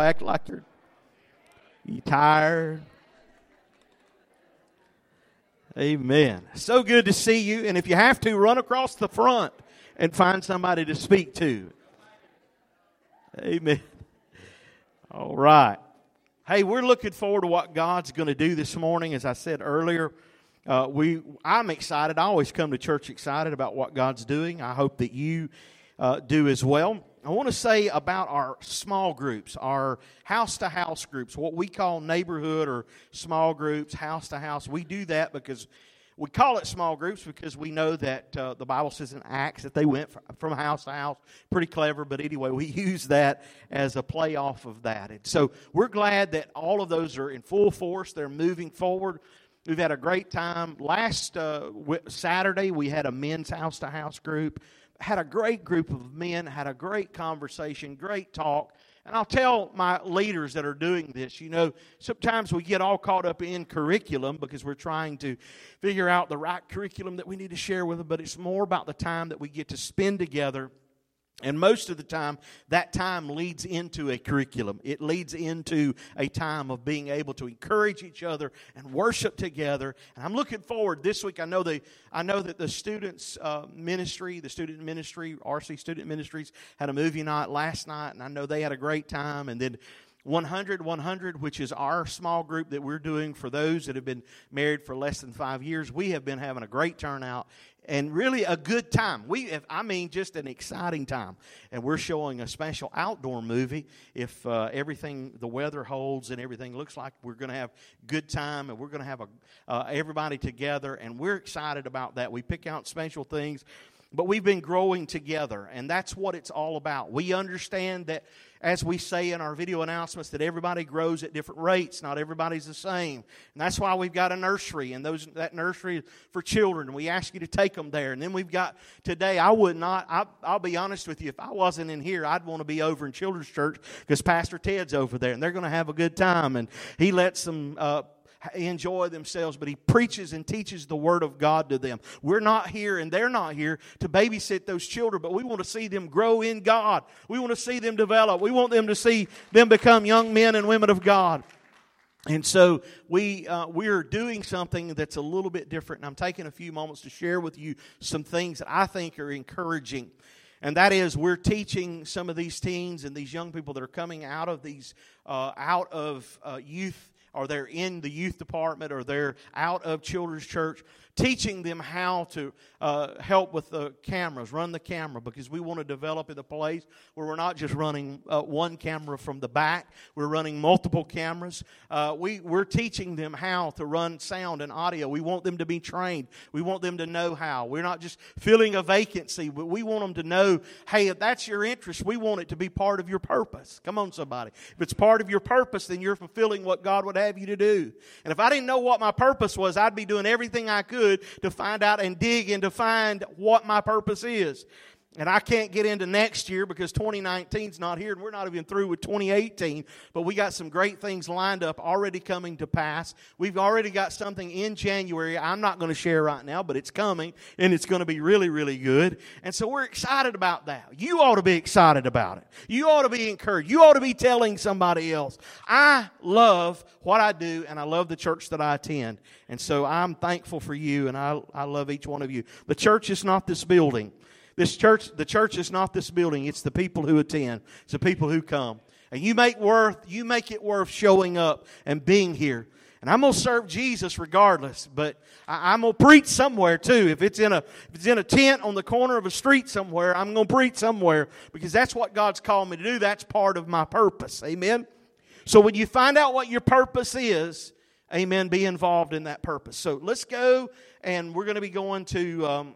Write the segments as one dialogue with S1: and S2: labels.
S1: Act like you're you tired. Amen. So good to see you. And if you have to, run across the front and find somebody to speak to. Amen. All right. Hey, we're looking forward to what God's going to do this morning. As I said earlier, uh, we I'm excited. I always come to church excited about what God's doing. I hope that you uh, do as well. I want to say about our small groups, our house to house groups, what we call neighborhood or small groups, house to house. We do that because we call it small groups because we know that uh, the Bible says in Acts that they went from house to house. Pretty clever, but anyway, we use that as a play off of that. And so we're glad that all of those are in full force. They're moving forward. We've had a great time. Last uh, Saturday, we had a men's house to house group had a great group of men, had a great conversation, great talk. And I'll tell my leaders that are doing this, you know, sometimes we get all caught up in curriculum because we're trying to figure out the right curriculum that we need to share with them, but it's more about the time that we get to spend together and most of the time, that time leads into a curriculum. It leads into a time of being able to encourage each other and worship together. And I'm looking forward this week. I know the I know that the students uh, ministry, the student ministry, RC Student Ministries, had a movie night last night, and I know they had a great time. And then 100 100 which is our small group that we're doing for those that have been married for less than five years we have been having a great turnout and really a good time. We, if, I mean, just an exciting time. And we're showing a special outdoor movie. If uh, everything, the weather holds and everything looks like we're going to have good time and we're going to have a, uh, everybody together, and we're excited about that. We pick out special things but we've been growing together, and that's what it's all about. We understand that, as we say in our video announcements, that everybody grows at different rates. Not everybody's the same, and that's why we've got a nursery, and those that nursery is for children. We ask you to take them there, and then we've got today. I would not. I, will be honest with you. If I wasn't in here, I'd want to be over in Children's Church because Pastor Ted's over there, and they're going to have a good time, and he lets them. Uh, enjoy themselves, but he preaches and teaches the word of God to them. We're not here and they're not here to babysit those children, but we want to see them grow in God. We want to see them develop. We want them to see them become young men and women of God. And so we uh, we're doing something that's a little bit different. And I'm taking a few moments to share with you some things that I think are encouraging. And that is, we're teaching some of these teens and these young people that are coming out of these uh, out of uh, youth or they're in the youth department or they're out of children's church teaching them how to uh, help with the cameras, run the camera, because we want to develop in a place where we're not just running uh, one camera from the back, we're running multiple cameras. Uh, we, we're teaching them how to run sound and audio. We want them to be trained, we want them to know how. We're not just filling a vacancy, but we want them to know hey, if that's your interest, we want it to be part of your purpose. Come on, somebody. If it's part of your purpose, then you're fulfilling what God would have you to do. And if I didn't know what my purpose was, I'd be doing everything I could good to find out and dig and to find what my purpose is. And I can't get into next year because 2019 is not here and we're not even through with 2018. But we got some great things lined up already coming to pass. We've already got something in January I'm not going to share right now, but it's coming and it's going to be really, really good. And so we're excited about that. You ought to be excited about it. You ought to be encouraged. You ought to be telling somebody else. I love what I do and I love the church that I attend. And so I'm thankful for you and I, I love each one of you. The church is not this building. This church, the church is not this building. It's the people who attend. It's the people who come. And you make worth, you make it worth showing up and being here. And I'm gonna serve Jesus regardless, but I, am gonna preach somewhere too. If it's in a if it's in a tent on the corner of a street somewhere, I'm gonna preach somewhere because that's what God's called me to do. That's part of my purpose. Amen. So when you find out what your purpose is, amen, be involved in that purpose. So let's go, and we're going to be going to um,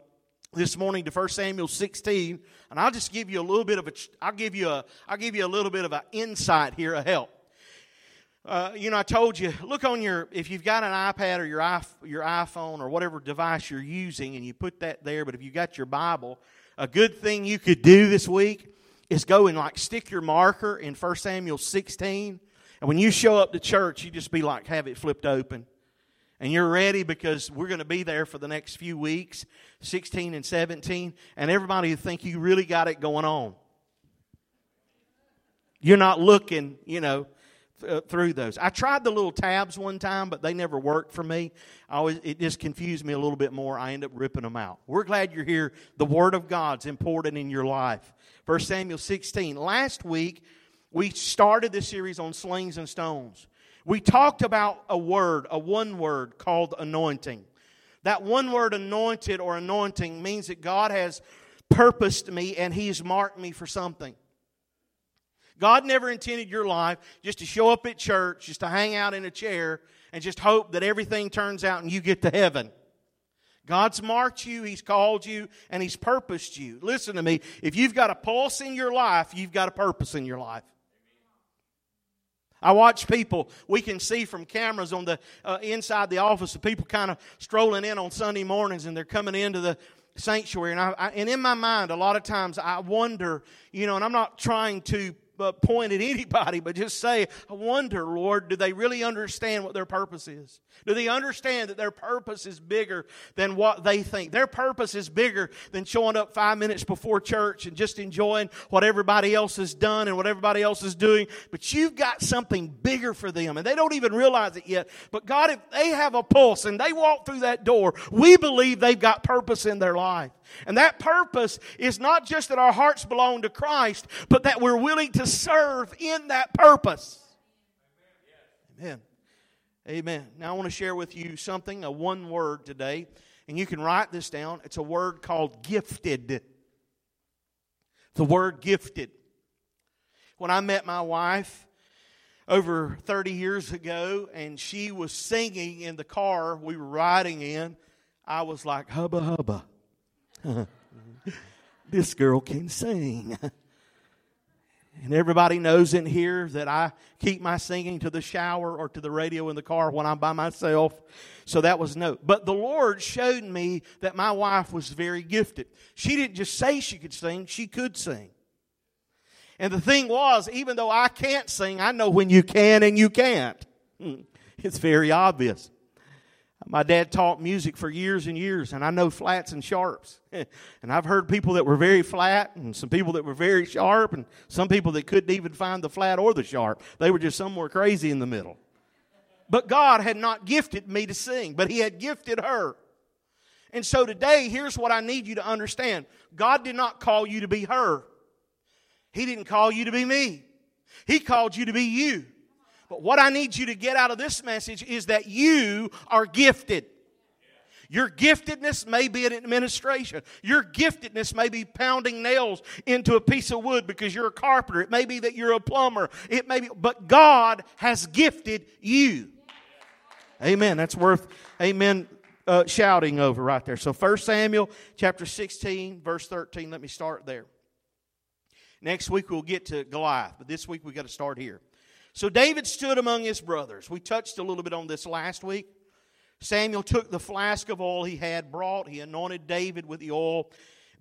S1: this morning to 1 Samuel 16, and I'll just give you a little bit of a, I'll give you a, I'll give you a little bit of an insight here, a help. Uh, you know, I told you, look on your, if you've got an iPad or your, your iPhone or whatever device you're using, and you put that there, but if you've got your Bible, a good thing you could do this week is go and like stick your marker in 1 Samuel 16, and when you show up to church, you just be like, have it flipped open and you're ready because we're going to be there for the next few weeks 16 and 17 and everybody think you really got it going on You're not looking, you know, uh, through those. I tried the little tabs one time, but they never worked for me. I always, it just confused me a little bit more. I end up ripping them out. We're glad you're here. The Word of God's important in your life. 1 Samuel 16. Last week, we started this series on slings and stones. We talked about a word, a one word called anointing. That one word, anointed or anointing, means that God has purposed me and He's marked me for something. God never intended your life just to show up at church, just to hang out in a chair, and just hope that everything turns out and you get to heaven. God's marked you, He's called you, and He's purposed you. Listen to me. If you've got a pulse in your life, you've got a purpose in your life. I watch people, we can see from cameras on the uh, inside the office, the people kind of strolling in on Sunday mornings and they're coming into the sanctuary. And, I, I, and in my mind, a lot of times I wonder, you know, and I'm not trying to uh, point at anybody, but just say, I wonder, Lord, do they really understand what their purpose is? Do they understand that their purpose is bigger than what they think? Their purpose is bigger than showing up five minutes before church and just enjoying what everybody else has done and what everybody else is doing. But you've got something bigger for them, and they don't even realize it yet. But God, if they have a pulse and they walk through that door, we believe they've got purpose in their life. And that purpose is not just that our hearts belong to Christ, but that we're willing to serve in that purpose. Amen. Amen. Now I want to share with you something, a one word today, and you can write this down. It's a word called gifted. The word gifted. When I met my wife over 30 years ago, and she was singing in the car we were riding in, I was like, hubba hubba. this girl can sing. And everybody knows in here that I keep my singing to the shower or to the radio in the car when I'm by myself. So that was no. But the Lord showed me that my wife was very gifted. She didn't just say she could sing, she could sing. And the thing was, even though I can't sing, I know when you can and you can't. Hmm. It's very obvious. My dad taught music for years and years, and I know flats and sharps. and I've heard people that were very flat, and some people that were very sharp, and some people that couldn't even find the flat or the sharp. They were just somewhere crazy in the middle. But God had not gifted me to sing, but He had gifted her. And so today, here's what I need you to understand God did not call you to be her, He didn't call you to be me, He called you to be you. But what I need you to get out of this message is that you are gifted. Your giftedness may be in administration. Your giftedness may be pounding nails into a piece of wood because you're a carpenter. It may be that you're a plumber. It may be, but God has gifted you. Amen. That's worth, amen, uh, shouting over right there. So 1 Samuel chapter 16, verse 13. Let me start there. Next week we'll get to Goliath, but this week we've got to start here. So David stood among his brothers. We touched a little bit on this last week. Samuel took the flask of oil he had brought, he anointed David with the oil.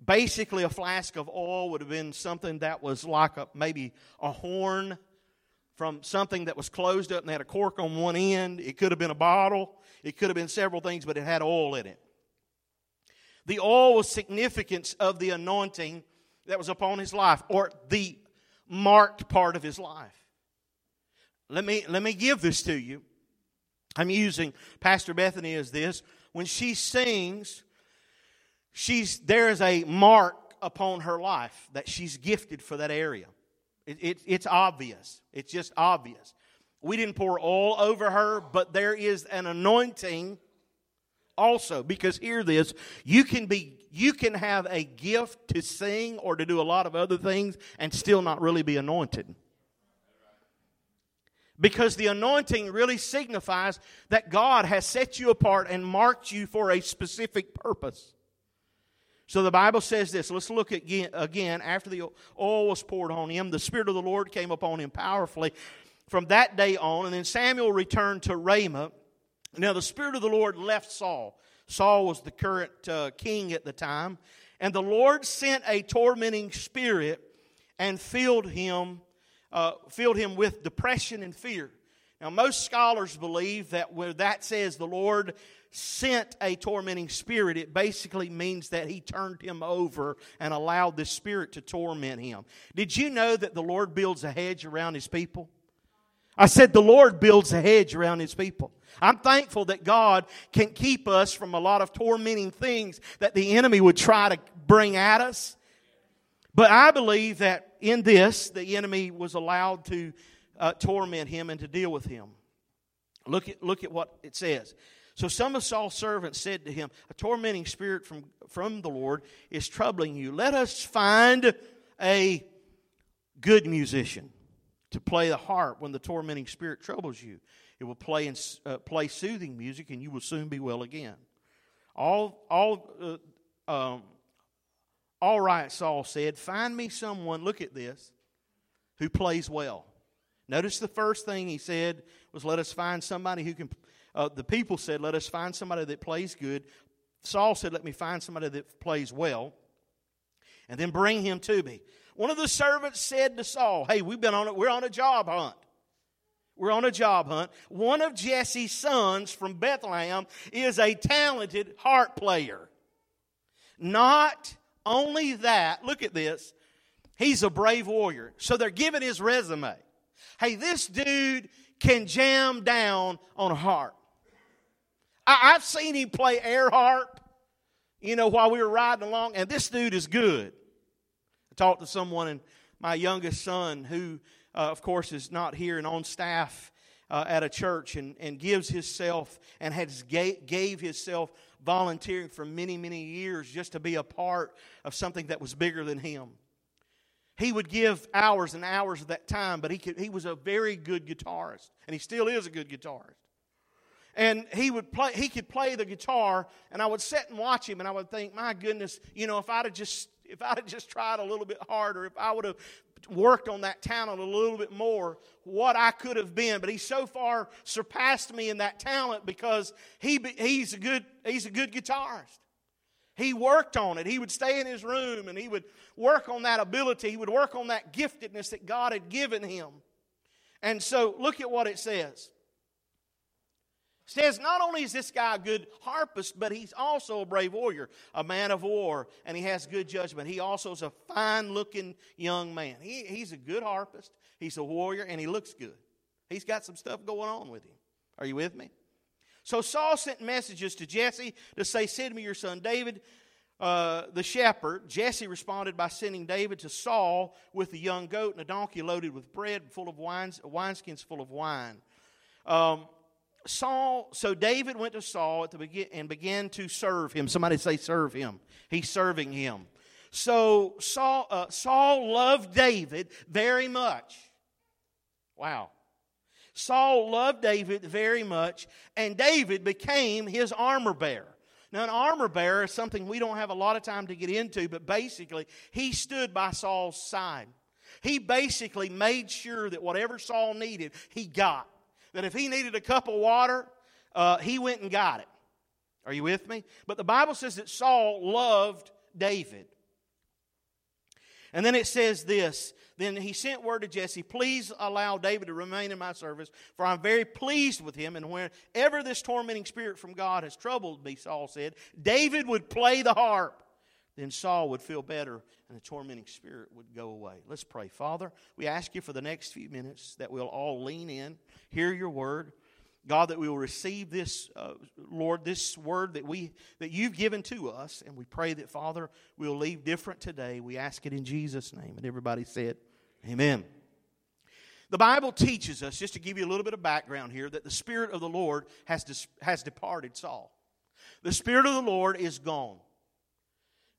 S1: Basically, a flask of oil would have been something that was like a, maybe a horn from something that was closed up and had a cork on one end. It could have been a bottle, it could have been several things, but it had oil in it. The oil was significance of the anointing that was upon his life, or the marked part of his life. Let me, let me give this to you. I'm using Pastor Bethany as this. When she sings, she's, there is a mark upon her life that she's gifted for that area. It, it, it's obvious. It's just obvious. We didn't pour oil over her, but there is an anointing also. Because hear this, you can be you can have a gift to sing or to do a lot of other things and still not really be anointed because the anointing really signifies that God has set you apart and marked you for a specific purpose. So the Bible says this. Let's look again, again. After the oil was poured on him, the Spirit of the Lord came upon him powerfully from that day on. And then Samuel returned to Ramah. Now the Spirit of the Lord left Saul. Saul was the current uh, king at the time. And the Lord sent a tormenting spirit and filled him uh, filled him with depression and fear. Now, most scholars believe that where that says the Lord sent a tormenting spirit, it basically means that he turned him over and allowed the spirit to torment him. Did you know that the Lord builds a hedge around his people? I said the Lord builds a hedge around his people. I'm thankful that God can keep us from a lot of tormenting things that the enemy would try to bring at us. But I believe that in this, the enemy was allowed to uh, torment him and to deal with him. Look at, look at what it says. So some of Saul's servants said to him, A tormenting spirit from, from the Lord is troubling you. Let us find a good musician to play the harp when the tormenting spirit troubles you. It will play, uh, play soothing music, and you will soon be well again. All, all, uh, um, all right, Saul said, Find me someone, look at this, who plays well. Notice the first thing he said was, Let us find somebody who can uh, the people said, Let us find somebody that plays good. Saul said, Let me find somebody that plays well, and then bring him to me. One of the servants said to Saul, Hey, we've been on it, we're on a job hunt. We're on a job hunt. One of Jesse's sons from Bethlehem is a talented harp player. Not only that, look at this, he's a brave warrior. So they're giving his resume. Hey, this dude can jam down on a harp. I, have seen him play air harp, you know, while we were riding along, and this dude is good. I talked to someone, and my youngest son, who, uh, of course, is not here and on staff uh, at a church, and, and gives himself and has gave, gave himself volunteering for many, many years just to be a part of something that was bigger than him. He would give hours and hours of that time, but he, could, he was a very good guitarist, and he still is a good guitarist and he would play he could play the guitar and i would sit and watch him and i would think my goodness you know if i'd have just if i'd have just tried a little bit harder if i would have worked on that talent a little bit more what i could have been. But he so far surpassed me in that talent because he he's a good he's a good guitarist. He worked on it. He would stay in his room and he would work on that ability. He would work on that giftedness that god had given him. And so look at what it says says not only is this guy a good harpist, but he's also a brave warrior, a man of war, and he has good judgment. He also is a fine looking young man. He, he's a good harpist, he's a warrior, and he looks good. He's got some stuff going on with him. Are you with me? So Saul sent messages to Jesse to say, Send me your son David, uh, the shepherd. Jesse responded by sending David to Saul with a young goat and a donkey loaded with bread and full of wines, wineskins full of wine. Um, Saul, so David went to Saul at the begin and began to serve him. Somebody say, serve him. He's serving him. So Saul, uh, Saul loved David very much. Wow. Saul loved David very much, and David became his armor bearer. Now, an armor bearer is something we don't have a lot of time to get into, but basically, he stood by Saul's side. He basically made sure that whatever Saul needed, he got that if he needed a cup of water, uh, he went and got it. Are you with me? But the Bible says that Saul loved David. And then it says this Then he sent word to Jesse, Please allow David to remain in my service, for I'm very pleased with him. And whenever this tormenting spirit from God has troubled me, Saul said, David would play the harp. Then Saul would feel better and the tormenting spirit would go away. Let's pray. Father, we ask you for the next few minutes that we'll all lean in, hear your word. God, that we will receive this, uh, Lord, this word that we that you've given to us, and we pray that Father we'll leave different today. We ask it in Jesus' name, and everybody said, Amen. The Bible teaches us, just to give you a little bit of background here, that the Spirit of the Lord has dis- has departed Saul. The Spirit of the Lord is gone.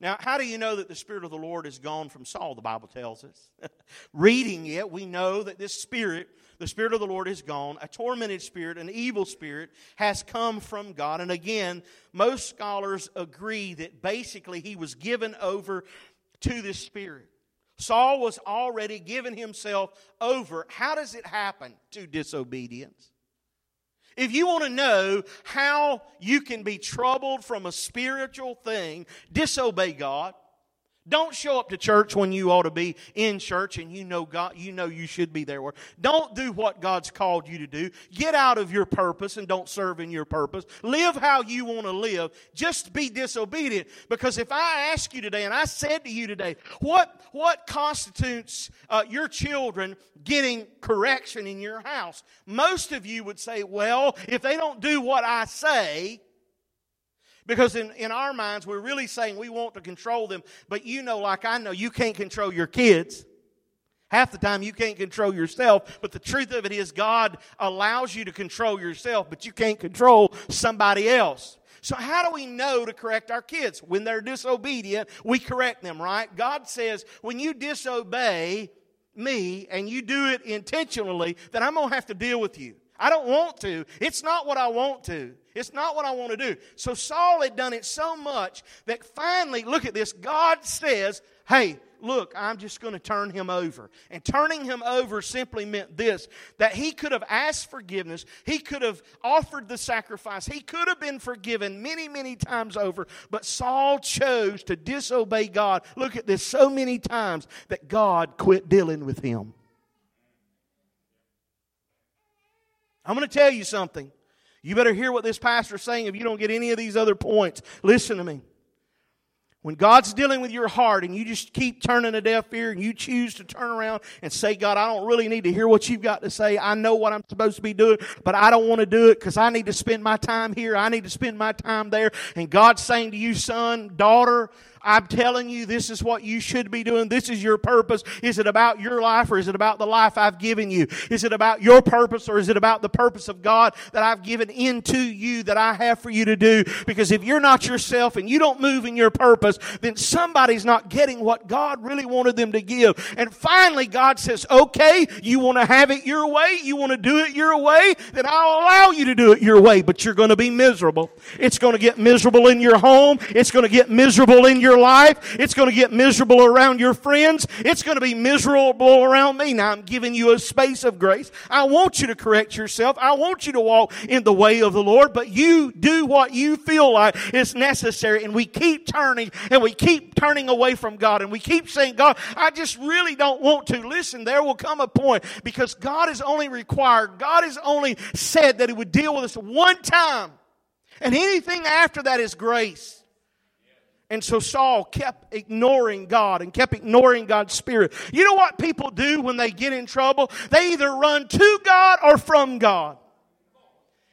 S1: Now, how do you know that the Spirit of the Lord is gone from Saul? The Bible tells us. Reading it, we know that this Spirit, the Spirit of the Lord, is gone. A tormented spirit, an evil spirit, has come from God. And again, most scholars agree that basically he was given over to this Spirit. Saul was already given himself over. How does it happen? To disobedience. If you want to know how you can be troubled from a spiritual thing, disobey God. Don't show up to church when you ought to be in church and you know God, you know you should be there. Don't do what God's called you to do. Get out of your purpose and don't serve in your purpose. Live how you want to live. Just be disobedient. Because if I ask you today, and I said to you today, what, what constitutes uh, your children getting correction in your house? Most of you would say, well, if they don't do what I say, because in, in our minds, we're really saying we want to control them, but you know, like I know, you can't control your kids. Half the time you can't control yourself, but the truth of it is God allows you to control yourself, but you can't control somebody else. So how do we know to correct our kids? When they're disobedient, we correct them, right? God says, when you disobey me and you do it intentionally, then I'm going to have to deal with you. I don't want to. It's not what I want to. It's not what I want to do. So Saul had done it so much that finally, look at this, God says, hey, look, I'm just going to turn him over. And turning him over simply meant this that he could have asked forgiveness, he could have offered the sacrifice, he could have been forgiven many, many times over. But Saul chose to disobey God. Look at this so many times that God quit dealing with him. I'm going to tell you something. You better hear what this pastor is saying if you don't get any of these other points. Listen to me. When God's dealing with your heart and you just keep turning a deaf ear and you choose to turn around and say, God, I don't really need to hear what you've got to say. I know what I'm supposed to be doing, but I don't want to do it because I need to spend my time here. I need to spend my time there. And God's saying to you, son, daughter, I'm telling you, this is what you should be doing. This is your purpose. Is it about your life or is it about the life I've given you? Is it about your purpose or is it about the purpose of God that I've given into you that I have for you to do? Because if you're not yourself and you don't move in your purpose, then somebody's not getting what God really wanted them to give. And finally, God says, okay, you want to have it your way? You want to do it your way? Then I'll allow you to do it your way, but you're going to be miserable. It's going to get miserable in your home. It's going to get miserable in your your life. It's going to get miserable around your friends. It's going to be miserable around me. Now I'm giving you a space of grace. I want you to correct yourself. I want you to walk in the way of the Lord, but you do what you feel like is necessary. And we keep turning and we keep turning away from God and we keep saying, God, I just really don't want to. Listen, there will come a point because God is only required, God has only said that He would deal with us one time. And anything after that is grace. And so Saul kept ignoring God and kept ignoring God's Spirit. You know what people do when they get in trouble? They either run to God or from God.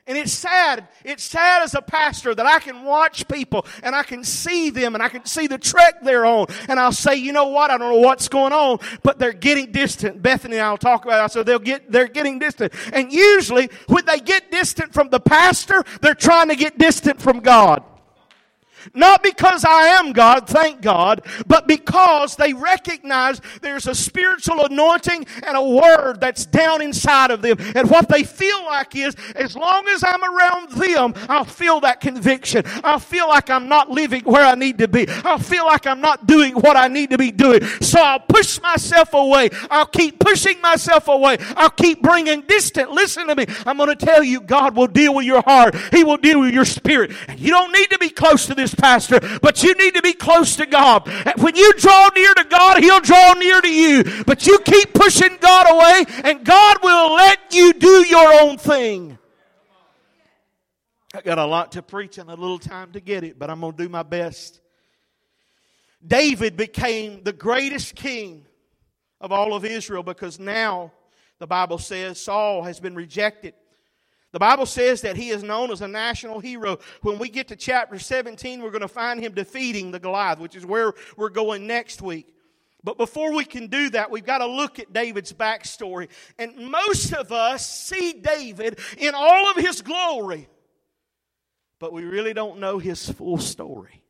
S1: And it's sad. It's sad as a pastor that I can watch people and I can see them and I can see the trek they're on. And I'll say, you know what? I don't know what's going on, but they're getting distant. Bethany and I'll talk about it. So they'll get, they're getting distant. And usually when they get distant from the pastor, they're trying to get distant from God. Not because I am God, thank God, but because they recognize there's a spiritual anointing and a word that's down inside of them. And what they feel like is, as long as I'm around them, I'll feel that conviction. I'll feel like I'm not living where I need to be. I'll feel like I'm not doing what I need to be doing. So I'll push myself away. I'll keep pushing myself away. I'll keep bringing distant. Listen to me. I'm going to tell you, God will deal with your heart. He will deal with your spirit. You don't need to be close to this pastor, but you need to be close to God. When you draw near to God, He'll draw near to you. But you keep pushing God away, and God will let you do your own thing. I got a lot to preach and a little time to get it, but I'm going to do my best. David became the greatest king of all of Israel because now the Bible says Saul has been rejected the Bible says that he is known as a national hero. When we get to chapter 17, we're going to find him defeating the Goliath, which is where we're going next week. But before we can do that, we've got to look at David's backstory. And most of us see David in all of his glory, but we really don't know his full story.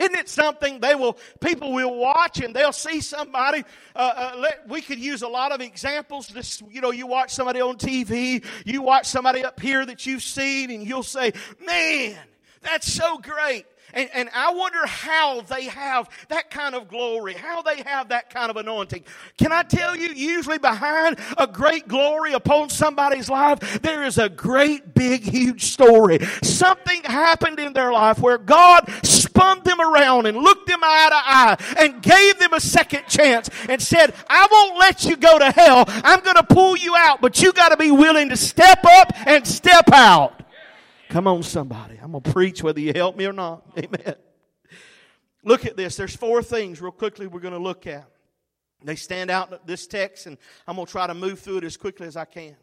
S1: Isn't it something they will, people will watch and they'll see somebody. Uh, uh, let, we could use a lot of examples. This, you know, you watch somebody on TV, you watch somebody up here that you've seen, and you'll say, man, that's so great. And, and I wonder how they have that kind of glory, how they have that kind of anointing. Can I tell you, usually behind a great glory upon somebody's life, there is a great, big, huge story. Something happened in their life where God spun them around and looked them eye to eye and gave them a second chance and said, I won't let you go to hell. I'm going to pull you out, but you got to be willing to step up and step out. Come on, somebody. I'm going to preach whether you help me or not. Amen. Look at this. There's four things, real quickly, we're going to look at. They stand out in this text, and I'm going to try to move through it as quickly as I can.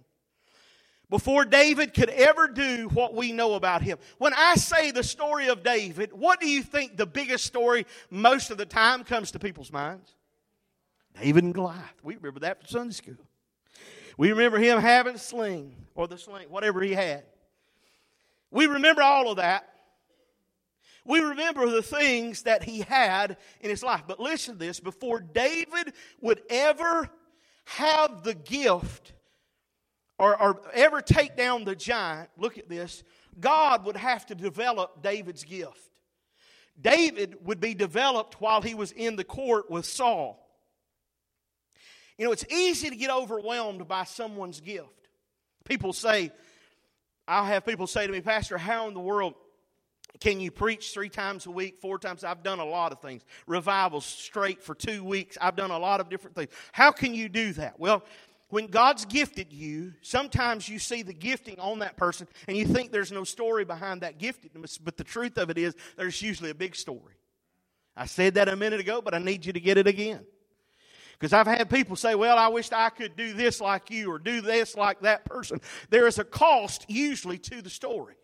S1: Before David could ever do what we know about him. When I say the story of David, what do you think the biggest story most of the time comes to people's minds? David and Goliath. We remember that from Sunday school. We remember him having sling, or the sling, whatever he had. We remember all of that. We remember the things that he had in his life. But listen to this before David would ever have the gift or, or ever take down the giant, look at this, God would have to develop David's gift. David would be developed while he was in the court with Saul. You know, it's easy to get overwhelmed by someone's gift. People say, I'll have people say to me, Pastor, how in the world can you preach three times a week, four times? I've done a lot of things. Revivals straight for two weeks. I've done a lot of different things. How can you do that? Well, when God's gifted you, sometimes you see the gifting on that person and you think there's no story behind that giftedness, but the truth of it is there's usually a big story. I said that a minute ago, but I need you to get it again. Because I've had people say, well, I wish I could do this like you or do this like that person. There is a cost usually to the story.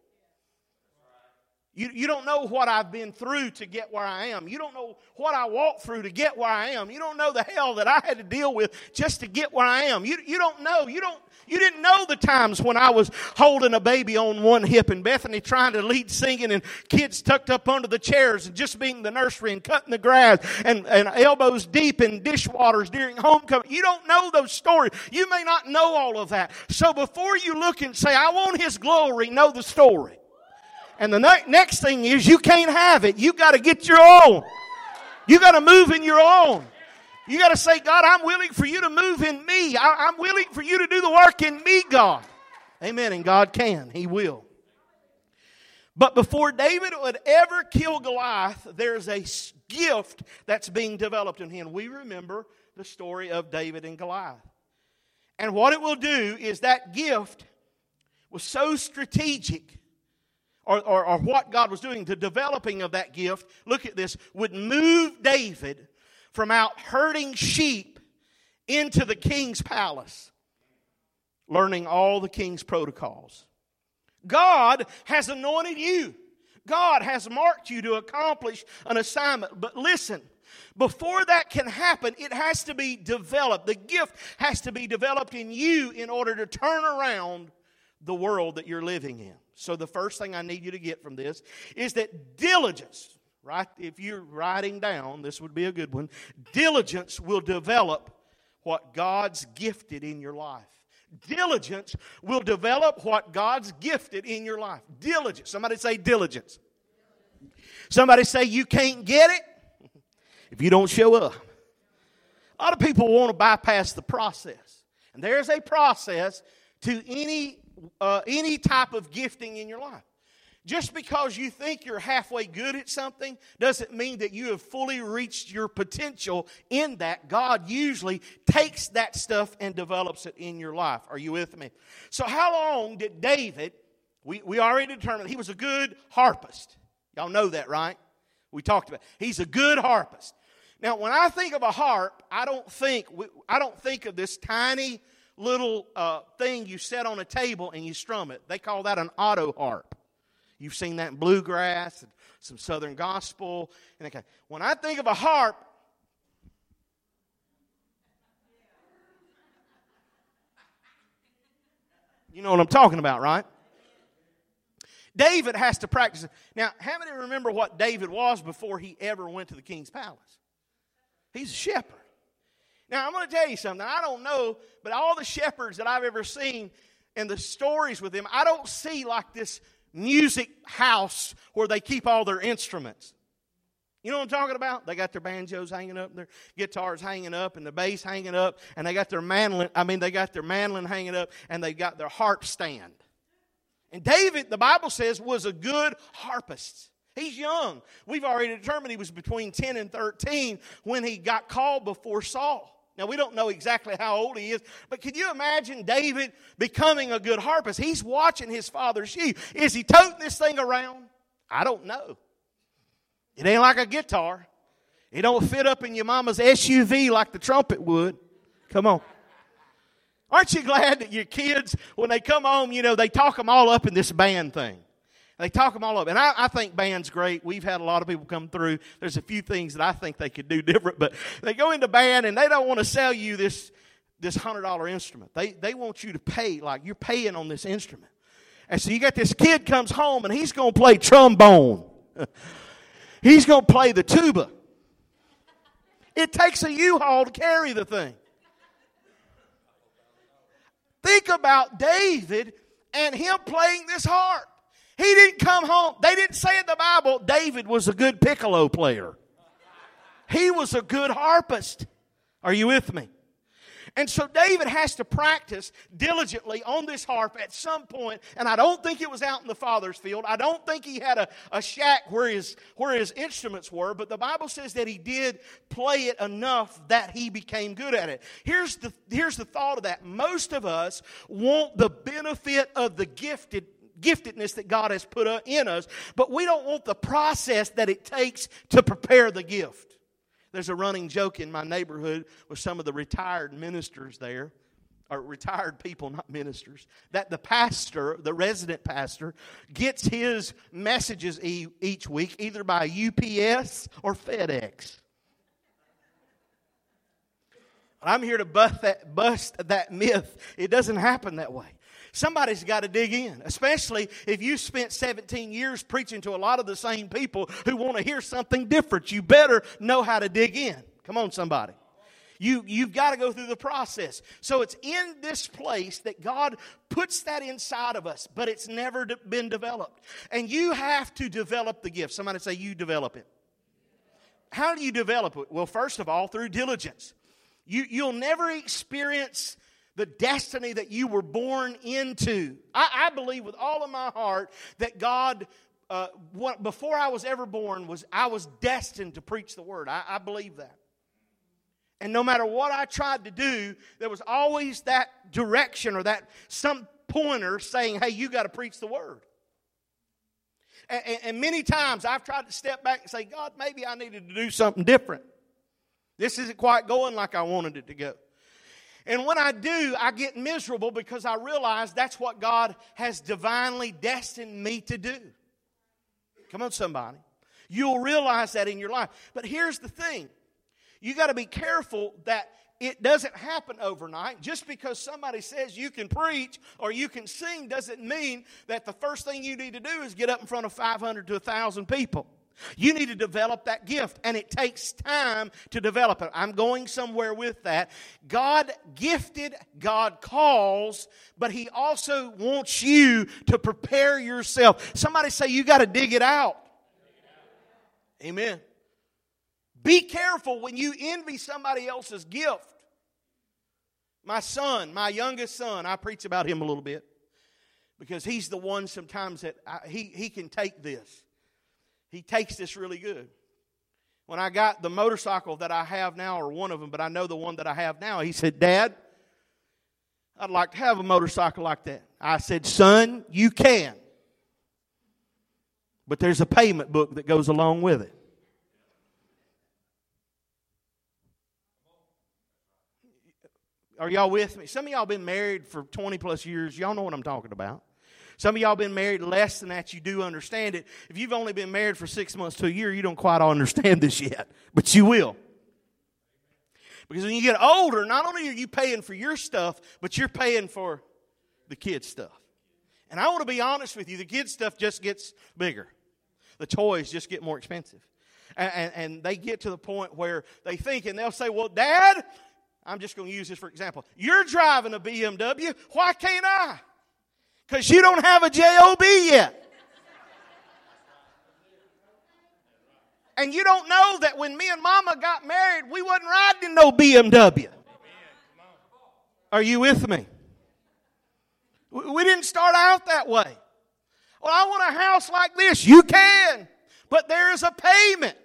S1: You, you don't know what I've been through to get where I am. You don't know what I walked through to get where I am. You don't know the hell that I had to deal with just to get where I am. You, you don't know. You don't, you didn't know the times when I was holding a baby on one hip and Bethany trying to lead singing and kids tucked up under the chairs and just being the nursery and cutting the grass and, and elbows deep in dishwaters during homecoming. You don't know those stories. You may not know all of that. So before you look and say, I want his glory, know the story. And the ne- next thing is you can't have it. You got to get your own. You got to move in your own. You got to say, God, I'm willing for you to move in me. I- I'm willing for you to do the work in me, God. Amen. And God can. He will. But before David would ever kill Goliath, there's a gift that's being developed in him. We remember the story of David and Goliath. And what it will do is that gift was so strategic or, or, or, what God was doing, the developing of that gift, look at this, would move David from out herding sheep into the king's palace, learning all the king's protocols. God has anointed you. God has marked you to accomplish an assignment. But listen, before that can happen, it has to be developed. The gift has to be developed in you in order to turn around the world that you're living in. So, the first thing I need you to get from this is that diligence, right? If you're writing down, this would be a good one. Diligence will develop what God's gifted in your life. Diligence will develop what God's gifted in your life. Diligence. Somebody say diligence. Somebody say you can't get it if you don't show up. A lot of people want to bypass the process. And there's a process to any uh, any type of gifting in your life. Just because you think you're halfway good at something doesn't mean that you have fully reached your potential in that. God usually takes that stuff and develops it in your life. Are you with me? So, how long did David, we, we already determined he was a good harpist. Y'all know that, right? We talked about it. He's a good harpist. Now, when I think of a harp, I don't think I don't think of this tiny little uh, thing you set on a table and you strum it. They call that an auto harp. You've seen that in bluegrass and some southern gospel. And. When I think of a harp, you know what I'm talking about, right? David has to practice. Now, how many remember what David was before he ever went to the king's palace? He's a shepherd. Now, I'm going to tell you something. I don't know, but all the shepherds that I've ever seen and the stories with them, I don't see like this music house where they keep all their instruments. You know what I'm talking about? They got their banjos hanging up, their guitars hanging up, and the bass hanging up, and they got their mandolin. I mean, they got their mandolin hanging up, and they got their harp stand. And David, the Bible says, was a good harpist. He's young. We've already determined he was between 10 and 13 when he got called before Saul. Now, we don't know exactly how old he is, but can you imagine David becoming a good harpist? He's watching his father's sheep. Is he toting this thing around? I don't know. It ain't like a guitar. It don't fit up in your mama's SUV like the trumpet would. Come on. Aren't you glad that your kids, when they come home, you know, they talk them all up in this band thing? They talk them all up. And I, I, think band's great. We've had a lot of people come through. There's a few things that I think they could do different, but they go into band and they don't want to sell you this, this $100 instrument. They, they want you to pay, like you're paying on this instrument. And so you got this kid comes home and he's going to play trombone. he's going to play the tuba. It takes a U-Haul to carry the thing. Think about David and him playing this harp. He didn't come home. They didn't say in the Bible David was a good piccolo player. He was a good harpist. Are you with me? And so David has to practice diligently on this harp at some point, and I don't think it was out in the father's field. I don't think he had a, a shack where his, where his instruments were, but the Bible says that he did play it enough that he became good at it. Here's the, here's the thought of that. Most of us want the benefit of the gifted giftedness that God has put uh, in us, but we don't want the process that it takes to prepare the gift. There's a running joke in my neighborhood with some of the retired ministers there, or retired people, not ministers, that the pastor, the resident pastor, gets his messages each week either by UPS or FedEx. I'm here to bust that, bust that myth. It doesn't happen that way. Somebody's got to dig in, especially if you spent 17 years preaching to a lot of the same people who want to hear something different. You better know how to dig in. Come on, somebody. You, you've got to go through the process. So it's in this place that God puts that inside of us, but it's never been developed. And you have to develop the gift. Somebody say, You develop it. How do you develop it? Well, first of all, through diligence. You, you'll never experience the destiny that you were born into. I, I believe with all of my heart that God, uh, what, before I was ever born, was I was destined to preach the word. I, I believe that. And no matter what I tried to do, there was always that direction or that some pointer saying, "Hey, you got to preach the word." And, and, and many times I've tried to step back and say, "God, maybe I needed to do something different." This isn't quite going like I wanted it to go. And when I do, I get miserable because I realize that's what God has divinely destined me to do. Come on, somebody. You'll realize that in your life. But here's the thing you got to be careful that it doesn't happen overnight. Just because somebody says you can preach or you can sing doesn't mean that the first thing you need to do is get up in front of 500 to 1,000 people. You need to develop that gift, and it takes time to develop it. I'm going somewhere with that. God gifted, God calls, but He also wants you to prepare yourself. Somebody say, You got to dig it out. Amen. Be careful when you envy somebody else's gift. My son, my youngest son, I preach about him a little bit because he's the one sometimes that I, he, he can take this he takes this really good. When I got the motorcycle that I have now, or one of them, but I know the one that I have now, he said, Dad, I'd like to have a motorcycle like that. I said, Son, you can. But there's a payment book that goes along with it. Are y'all with me? Some of y'all been married for 20 plus years. Y'all know what I'm talking about. Some of y'all been married less than that, you do understand it. If you've only been married for six months to a year, you don't quite understand this yet, but you will. Because when you get older, not only are you paying for your stuff, but you're paying for the kids' stuff. And I want to be honest with you, the kids' stuff just gets bigger. The toys just get more expensive. And, and, and they get to the point where they think, and they'll say, Well, Dad, I'm just going to use this for example. You're driving a BMW. Why can't I? Because you don't have a JOB yet. And you don't know that when me and mama got married, we wasn't riding in no BMW. Are you with me? We didn't start out that way. Well, I want a house like this. You can. but there is a payment.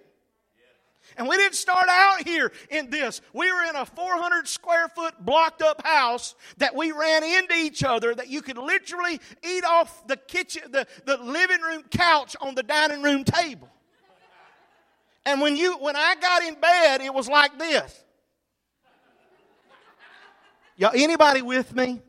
S1: And we didn't start out here in this. We were in a 400 square foot blocked up house that we ran into each other that you could literally eat off the kitchen, the, the living room couch on the dining room table. And when you, when I got in bed, it was like this. Y'all, anybody with me?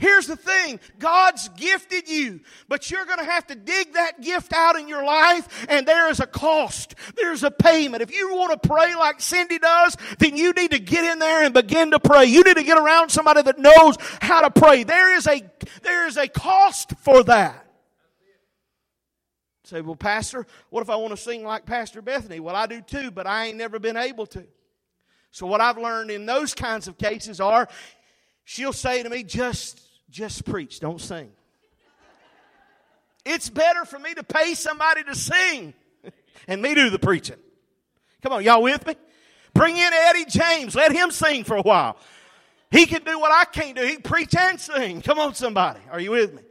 S1: Here's the thing God's gifted you, but you're going to have to dig that gift out in your life, and there is a cost. There's a payment. If you want to pray like Cindy does, then you need to get in there and begin to pray. You need to get around somebody that knows how to pray. There is a, there is a cost for that. Say, well, Pastor, what if I want to sing like Pastor Bethany? Well, I do too, but I ain't never been able to. So, what I've learned in those kinds of cases are she'll say to me, just just preach, don't sing. It's better for me to pay somebody to sing and me do the preaching. Come on, y'all with me? Bring in Eddie James. Let him sing for a while. He can do what I can't do. He can preach and sing. Come on, somebody. Are you with me?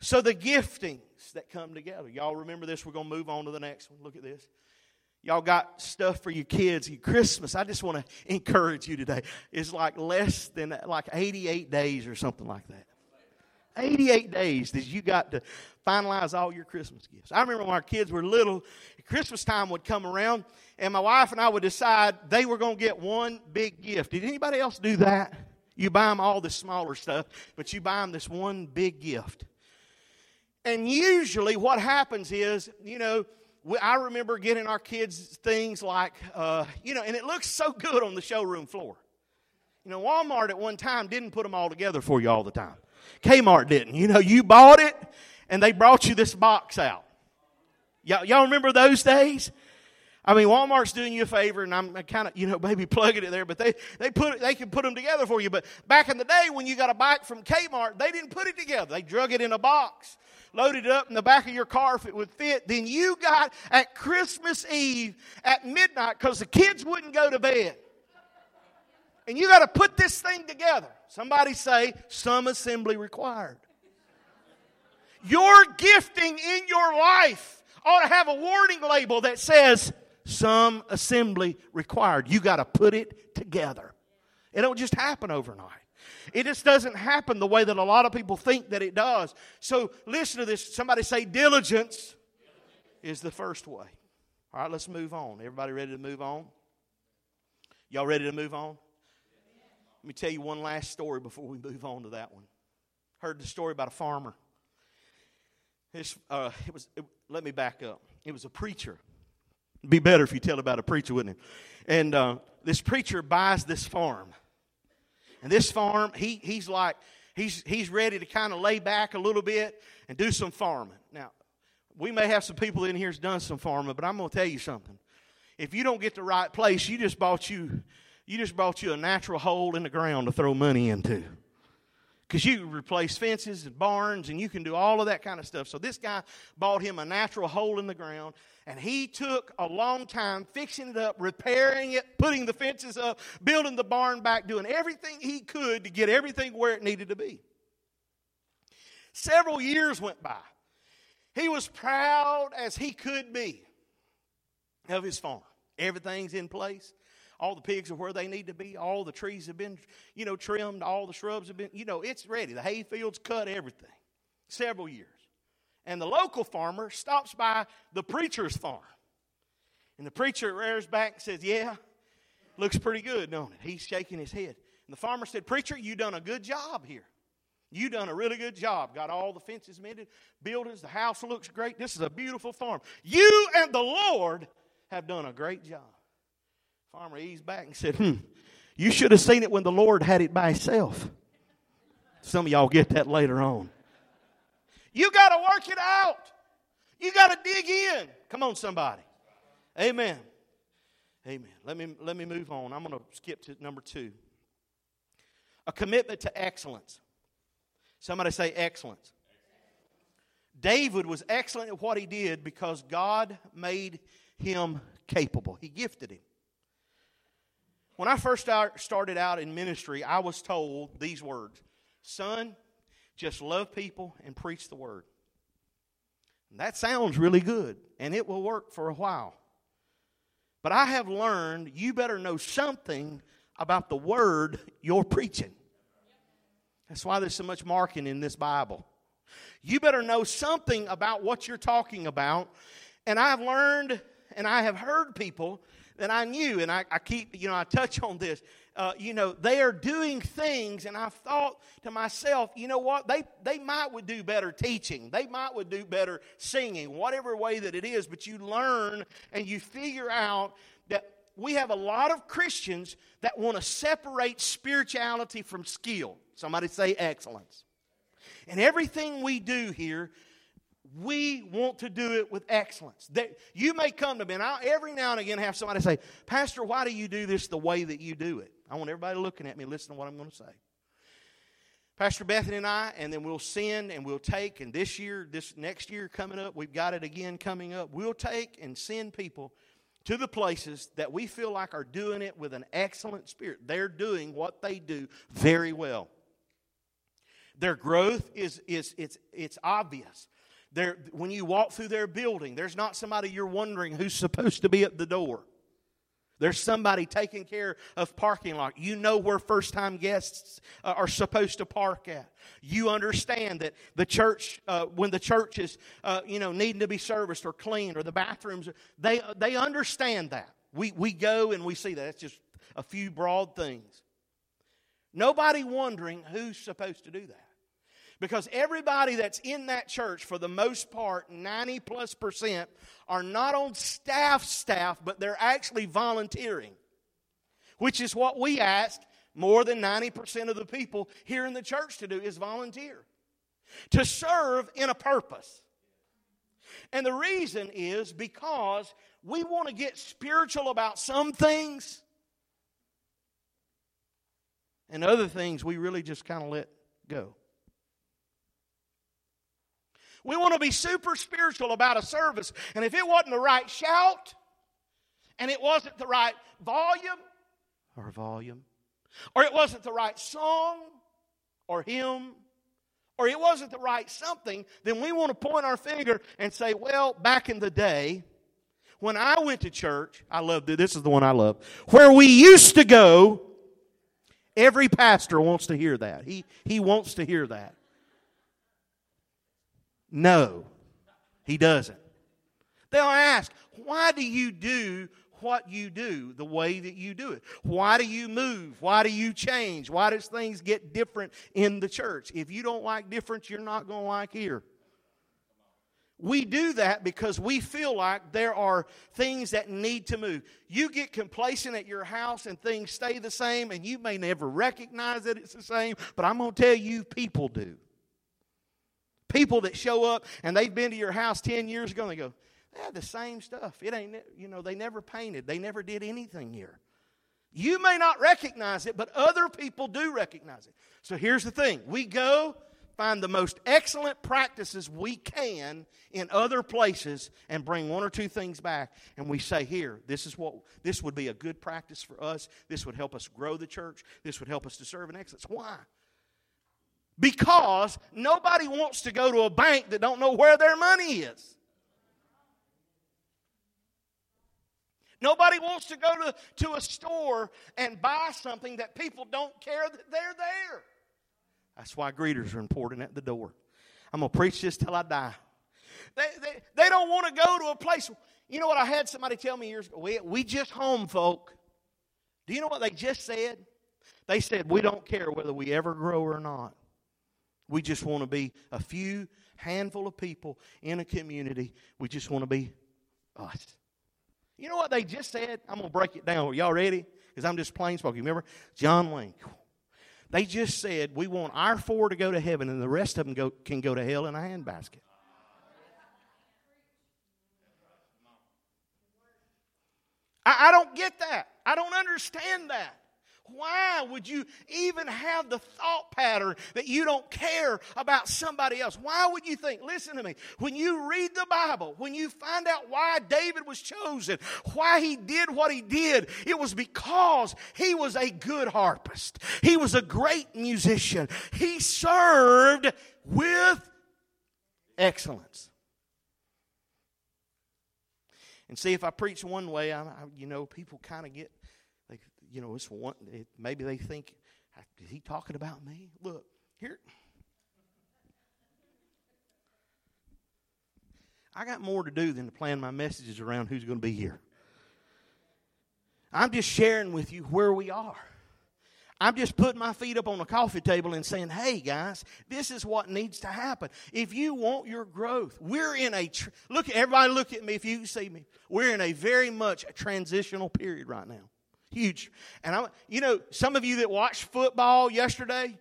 S1: So the giftings that come together. Y'all remember this? We're going to move on to the next one. Look at this. Y'all got stuff for your kids, your Christmas. I just want to encourage you today. It's like less than like 88 days or something like that. 88 days that you got to finalize all your Christmas gifts. I remember when our kids were little, Christmas time would come around, and my wife and I would decide they were going to get one big gift. Did anybody else do that? You buy them all the smaller stuff, but you buy them this one big gift. And usually what happens is, you know, I remember getting our kids things like, uh, you know, and it looks so good on the showroom floor. You know, Walmart at one time didn't put them all together for you all the time. Kmart didn't. You know, you bought it and they brought you this box out. Y'all, y'all remember those days? I mean, Walmart's doing you a favor, and I'm kind of, you know, maybe plugging it there, but they, they put they can put them together for you. But back in the day, when you got a bike from Kmart, they didn't put it together. They drug it in a box loaded up in the back of your car if it would fit. Then you got at Christmas Eve at midnight because the kids wouldn't go to bed. And you got to put this thing together. Somebody say, some assembly required. Your gifting in your life ought to have a warning label that says, some assembly required. You got to put it together. It don't just happen overnight. It just doesn't happen the way that a lot of people think that it does. So listen to this. Somebody say diligence is the first way. All right, let's move on. Everybody ready to move on? Y'all ready to move on? Let me tell you one last story before we move on to that one. Heard the story about a farmer. Uh, it was. It, let me back up. It was a preacher. It'd be better if you tell about a preacher, wouldn't it? And uh, this preacher buys this farm. And this farm, he, he's like, he's, he's ready to kind of lay back a little bit and do some farming. Now, we may have some people in here who's done some farming, but I'm going to tell you something. If you don't get the right place, you just bought you, you just bought you a natural hole in the ground to throw money into. Because you replace fences and barns and you can do all of that kind of stuff. So this guy bought him a natural hole in the ground and he took a long time fixing it up, repairing it, putting the fences up, building the barn back, doing everything he could to get everything where it needed to be. Several years went by. He was proud as he could be of his farm. Everything's in place. All the pigs are where they need to be. All the trees have been, you know, trimmed. All the shrubs have been, you know, it's ready. The hay fields cut, everything. Several years. And the local farmer stops by the preacher's farm. And the preacher rears back and says, Yeah, looks pretty good, don't it? He's shaking his head. And the farmer said, Preacher, you done a good job here. You done a really good job. Got all the fences mended, buildings, the house looks great. This is a beautiful farm. You and the Lord have done a great job. Farmer eased back and said, Hmm, you should have seen it when the Lord had it by himself. Some of y'all get that later on. You got to work it out. You got to dig in. Come on, somebody. Amen. Amen. Let me, let me move on. I'm going to skip to number two a commitment to excellence. Somebody say excellence. David was excellent at what he did because God made him capable. He gifted him. When I first started out in ministry, I was told these words Son, just love people and preach the word. That sounds really good, and it will work for a while. But I have learned you better know something about the word you're preaching. That's why there's so much marking in this Bible. You better know something about what you're talking about. And I've learned and I have heard people that I knew, and I, I keep, you know, I touch on this. Uh, you know, they are doing things, and I've thought to myself, you know what? They they might would do better teaching. They might would do better singing, whatever way that it is. But you learn and you figure out that we have a lot of Christians that want to separate spirituality from skill. Somebody say excellence. And everything we do here we want to do it with excellence. That you may come to me, and I'll every now and again have somebody say, Pastor, why do you do this the way that you do it? I want everybody looking at me, listen to what I'm going to say. Pastor Bethany and I, and then we'll send and we'll take, and this year, this next year coming up, we've got it again coming up. We'll take and send people to the places that we feel like are doing it with an excellent spirit. They're doing what they do very well. Their growth is, is it's, it's obvious. When you walk through their building, there's not somebody you're wondering who's supposed to be at the door. There's somebody taking care of parking lot. You know where first time guests uh, are supposed to park at. You understand that the church, uh, when the church is, uh, you know, needing to be serviced or cleaned or the bathrooms, they, they understand that. We, we go and we see that. It's just a few broad things. Nobody wondering who's supposed to do that. Because everybody that's in that church, for the most part, 90 plus percent, are not on staff staff, but they're actually volunteering. Which is what we ask more than 90% of the people here in the church to do is volunteer. To serve in a purpose. And the reason is because we want to get spiritual about some things, and other things we really just kind of let go. We want to be super spiritual about a service. And if it wasn't the right shout, and it wasn't the right volume, or volume, or it wasn't the right song, or hymn, or it wasn't the right something, then we want to point our finger and say, well, back in the day, when I went to church, I love this is the one I love, where we used to go, every pastor wants to hear that. He, he wants to hear that. No, he doesn't. They'll ask, why do you do what you do the way that you do it? Why do you move? Why do you change? Why does things get different in the church? If you don't like difference, you're not going to like here. We do that because we feel like there are things that need to move. You get complacent at your house and things stay the same, and you may never recognize that it's the same, but I'm going to tell you, people do. People that show up and they've been to your house 10 years ago and they go, they have the same stuff. It ain't, you know, they never painted, they never did anything here. You may not recognize it, but other people do recognize it. So here's the thing we go find the most excellent practices we can in other places and bring one or two things back and we say here this is what this would be a good practice for us this would help us grow the church this would help us to serve in excellence why because nobody wants to go to a bank that don't know where their money is. Nobody wants to go to, to a store and buy something that people don't care that they're there. That's why greeters are important at the door. I'm going to preach this till I die. They, they, they don't want to go to a place. You know what I had somebody tell me years ago? We, we just home folk. Do you know what they just said? They said, We don't care whether we ever grow or not. We just want to be a few handful of people in a community. We just want to be us. You know what they just said? I'm going to break it down. Are y'all ready? Because I'm just plain spoken. Remember? John Wayne. They just said we want our four to go to heaven and the rest of them go, can go to hell in a handbasket. I, I don't get that. I don't understand that. Why would you even have the thought pattern that you don't care about somebody else? Why would you think, listen to me, when you read the Bible, when you find out why David was chosen, why he did what he did, it was because he was a good harpist. He was a great musician. He served with excellence. And see, if I preach one way, I, you know, people kind of get, you know, it's one. It, maybe they think, ah, is he talking about me? Look here. I got more to do than to plan my messages around who's going to be here. I'm just sharing with you where we are. I'm just putting my feet up on the coffee table and saying, hey, guys, this is what needs to happen. If you want your growth, we're in a, tr- look, everybody look at me if you see me. We're in a very much a transitional period right now. Huge. And I'm, you know, some of you that watched football yesterday,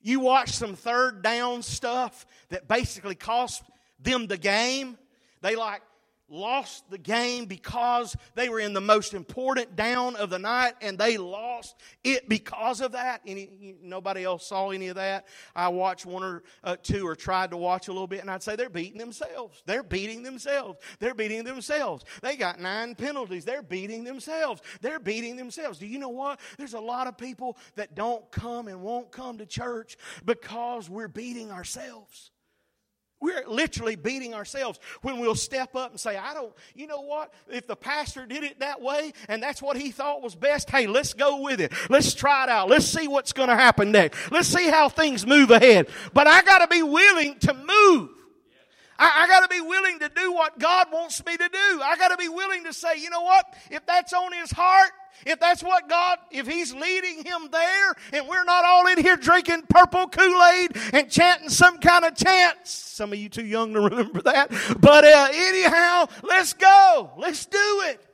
S1: you watched some third down stuff that basically cost them the game. They like lost the game because they were in the most important down of the night and they lost it because of that. Any, nobody else saw any of that. I watched one or uh, two or tried to watch a little bit and I'd say they're beating themselves. They're beating themselves. They're beating themselves. They got nine penalties. They're beating themselves. They're beating themselves. Do you know what? There's a lot of people that don't come and won't come to church because we're beating ourselves. We're literally beating ourselves when we'll step up and say, I don't, you know what? If the pastor did it that way and that's what he thought was best, hey, let's go with it. Let's try it out. Let's see what's going to happen next. Let's see how things move ahead. But I got to be willing to move. I, I got to be willing to do what God wants me to do. I got to be willing to say, you know what? If that's on his heart, if that's what God, if He's leading him there, and we're not all in here drinking purple Kool Aid and chanting some kind of chants. Some of you too young to remember that. But uh, anyhow, let's go. Let's do it.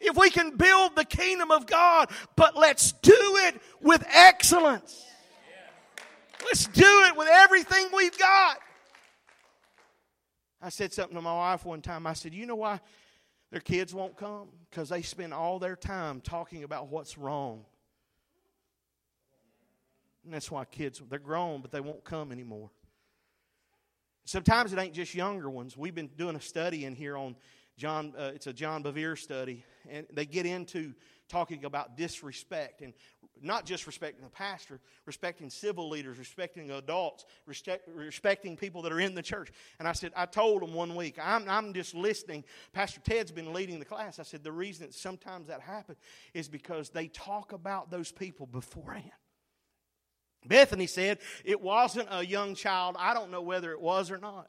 S1: If we can build the kingdom of God, but let's do it with excellence. Let's do it with everything we've got. I said something to my wife one time. I said, You know why their kids won't come? Because they spend all their time talking about what's wrong. And that's why kids, they're grown, but they won't come anymore. Sometimes it ain't just younger ones. We've been doing a study in here on John, uh, it's a John Bevere study, and they get into talking about disrespect and not just respecting the pastor, respecting civil leaders, respecting adults, respect, respecting people that are in the church. And I said, I told them one week, I'm, I'm just listening. Pastor Ted's been leading the class. I said, the reason that sometimes that happens is because they talk about those people beforehand. Bethany said it wasn't a young child. I don't know whether it was or not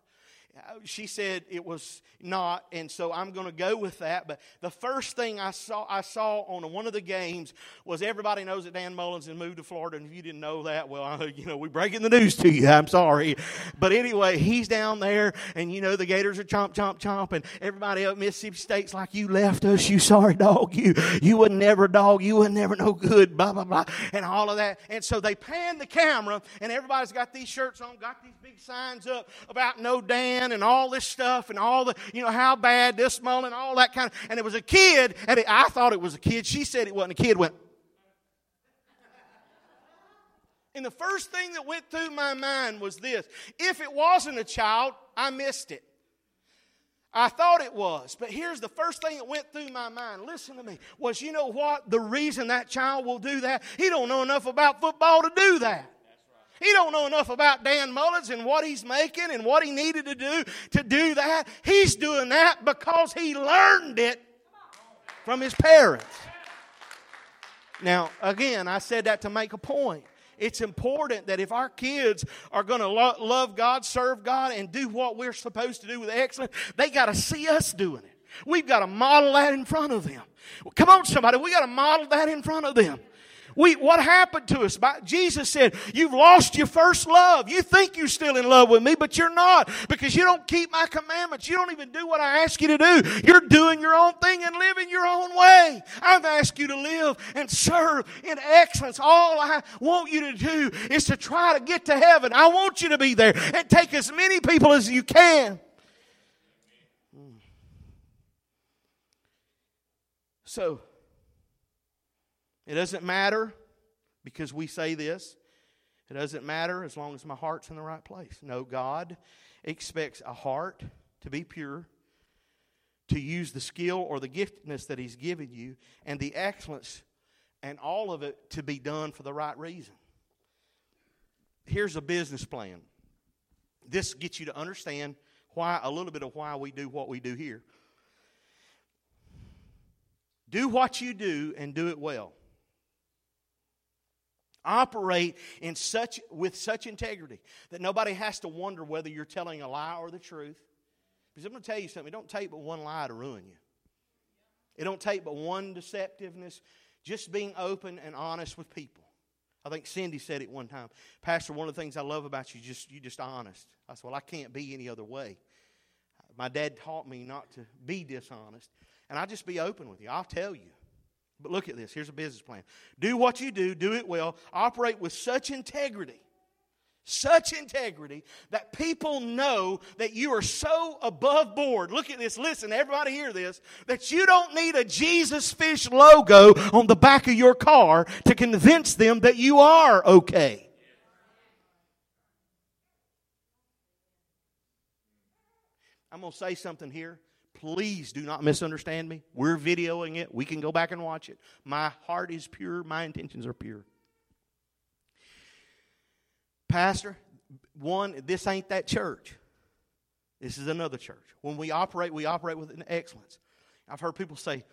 S1: she said it was not, and so I'm going to go with that. But the first thing I saw, I saw on one of the games was everybody knows that Dan Mullins has moved to Florida, and if you didn't know that, well, you know, we're breaking the news to you. I'm sorry, but anyway, he's down there, and you know the Gators are chomp, chomp, chomp, and everybody up Mississippi State's like, "You left us, you sorry dog, you you would never dog, you would never no good, blah blah blah," and all of that. And so they pan the camera, and everybody's got these shirts on, got these big signs up about no Dan and all this stuff and all the, you know, how bad this Mullen, all that kind of, and it was a kid, and it, I thought it was a kid. She said it wasn't a kid, went, and the first thing that went through my mind was this if it wasn't a child, I missed it. I thought it was, but here's the first thing that went through my mind. Listen to me. Was you know what? The reason that child will do that, he don't know enough about football to do that. He don't know enough about Dan Mullins and what he's making and what he needed to do to do that. He's doing that because he learned it from his parents. Now, again, I said that to make a point. It's important that if our kids are going to lo- love God, serve God, and do what we're supposed to do with excellence, they got to see us doing it. We've got to model that in front of them. Come on, somebody, we got to model that in front of them. We, what happened to us? Jesus said, You've lost your first love. You think you're still in love with me, but you're not because you don't keep my commandments. You don't even do what I ask you to do. You're doing your own thing and living your own way. I've asked you to live and serve in excellence. All I want you to do is to try to get to heaven. I want you to be there and take as many people as you can. So, it doesn't matter because we say this. It doesn't matter as long as my heart's in the right place. No, God expects a heart to be pure, to use the skill or the giftedness that He's given you, and the excellence and all of it to be done for the right reason. Here's a business plan. This gets you to understand why a little bit of why we do what we do here. Do what you do and do it well. Operate in such, with such integrity that nobody has to wonder whether you're telling a lie or the truth. Because I'm going to tell you something. It don't take but one lie to ruin you. It don't take but one deceptiveness. Just being open and honest with people. I think Cindy said it one time. Pastor, one of the things I love about you, just you just honest. I said, well, I can't be any other way. My dad taught me not to be dishonest, and I'll just be open with you. I'll tell you. But look at this. Here's a business plan. Do what you do, do it well, operate with such integrity, such integrity that people know that you are so above board. Look at this. Listen, everybody hear this. That you don't need a Jesus fish logo on the back of your car to convince them that you are okay. I'm going to say something here. Please do not misunderstand me. We're videoing it. We can go back and watch it. My heart is pure, my intentions are pure. Pastor, one, this ain't that church. This is another church. When we operate, we operate with an excellence. I've heard people say,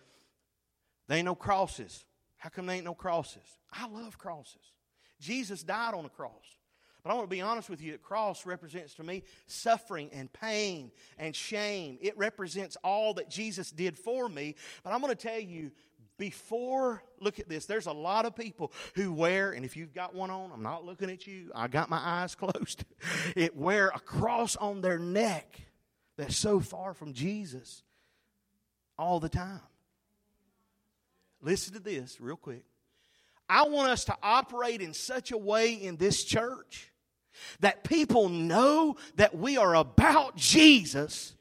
S1: there ain't no crosses. How come there ain't no crosses? I love crosses. Jesus died on a cross. But I want to be honest with you, the cross represents to me suffering and pain and shame. It represents all that Jesus did for me. But I'm going to tell you, before, look at this, there's a lot of people who wear, and if you've got one on, I'm not looking at you, I got my eyes closed. It wear a cross on their neck that's so far from Jesus all the time. Listen to this real quick. I want us to operate in such a way in this church that people know that we are about Jesus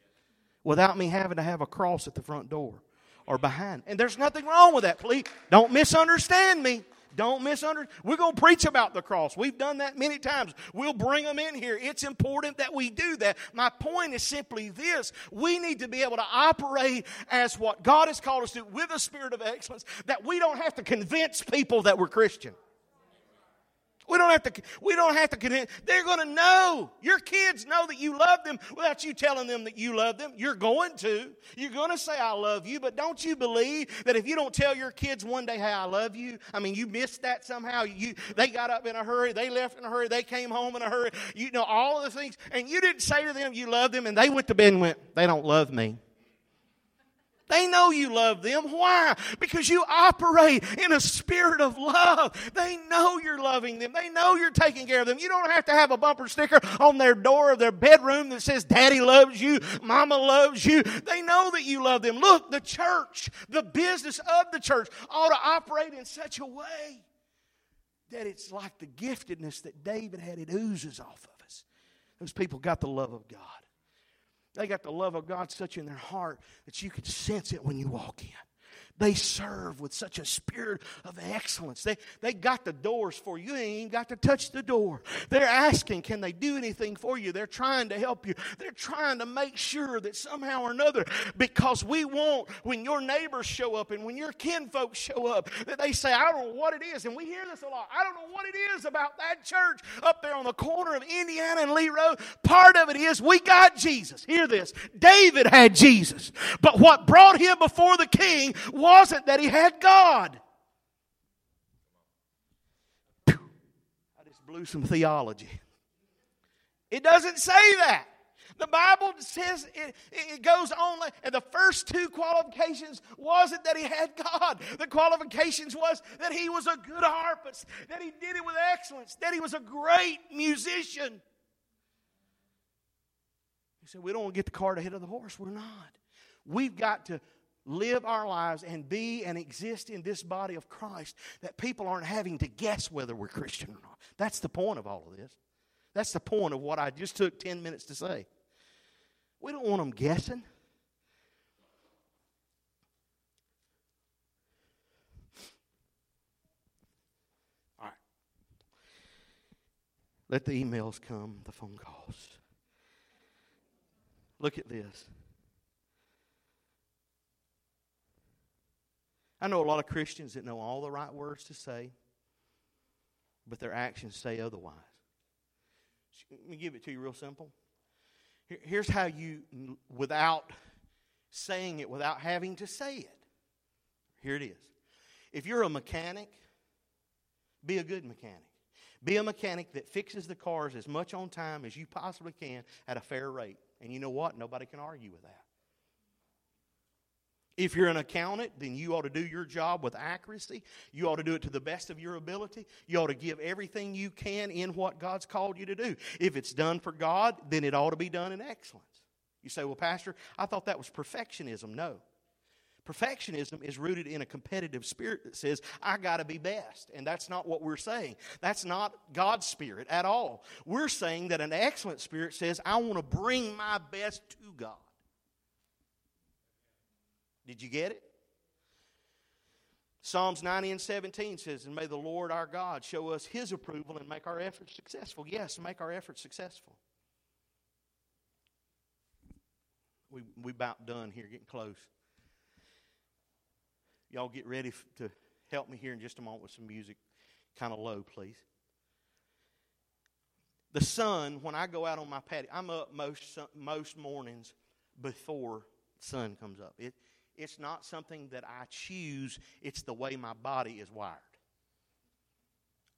S1: without me having to have a cross at the front door or behind. And there's nothing wrong with that. Please don't misunderstand me. Don't misunderstand. We're going to preach about the cross. We've done that many times. We'll bring them in here. It's important that we do that. My point is simply this we need to be able to operate as what God has called us to with a spirit of excellence, that we don't have to convince people that we're Christian. We don't have to, we don't have to convince. They're going to know. Your kids know that you love them without you telling them that you love them. You're going to. You're going to say, I love you, but don't you believe that if you don't tell your kids one day, hey, I love you, I mean, you missed that somehow. You, they got up in a hurry. They left in a hurry. They came home in a hurry. You know, all of the things. And you didn't say to them you love them, and they went to bed and went, they don't love me. They know you love them. Why? Because you operate in a spirit of love. They know you're loving them. They know you're taking care of them. You don't have to have a bumper sticker on their door of their bedroom that says, Daddy loves you, Mama loves you. They know that you love them. Look, the church, the business of the church ought to operate in such a way that it's like the giftedness that David had. It oozes off of us. Those people got the love of God. They got the love of God such in their heart that you could sense it when you walk in. They serve with such a spirit of excellence. They, they got the doors for you. You ain't even got to touch the door. They're asking, can they do anything for you? They're trying to help you. They're trying to make sure that somehow or another, because we want when your neighbors show up and when your kinfolk show up, that they say, I don't know what it is. And we hear this a lot. I don't know what it is about that church up there on the corner of Indiana and Lee Road. Part of it is we got Jesus. Hear this. David had Jesus. But what brought him before the king was wasn't that he had God. I just blew some theology. It doesn't say that. The Bible says it, it, goes on, and the first two qualifications wasn't that he had God. The qualifications was that he was a good harpist, that he did it with excellence, that he was a great musician. He said, We don't want to get the cart ahead of the horse. We're not. We've got to live our lives and be and exist in this body of Christ that people aren't having to guess whether we're Christian or not. That's the point of all of this. That's the point of what I just took 10 minutes to say. We don't want them guessing. All right. Let the emails come, the phone calls. Look at this. I know a lot of Christians that know all the right words to say, but their actions say otherwise. Let me give it to you real simple. Here's how you, without saying it, without having to say it, Here it is. If you're a mechanic, be a good mechanic. Be a mechanic that fixes the cars as much on time as you possibly can at a fair rate. And you know what? Nobody can argue with that. If you're an accountant, then you ought to do your job with accuracy. You ought to do it to the best of your ability. You ought to give everything you can in what God's called you to do. If it's done for God, then it ought to be done in excellence. You say, well, Pastor, I thought that was perfectionism. No. Perfectionism is rooted in a competitive spirit that says, I got to be best. And that's not what we're saying. That's not God's spirit at all. We're saying that an excellent spirit says, I want to bring my best to God. Did you get it? Psalms 90 and 17 says, And may the Lord our God show us his approval and make our efforts successful. Yes, make our efforts successful. We, we about done here, getting close. Y'all get ready to help me here in just a moment with some music, kind of low, please. The sun, when I go out on my patio, I'm up most most mornings before sun comes up. It, it's not something that I choose. It's the way my body is wired.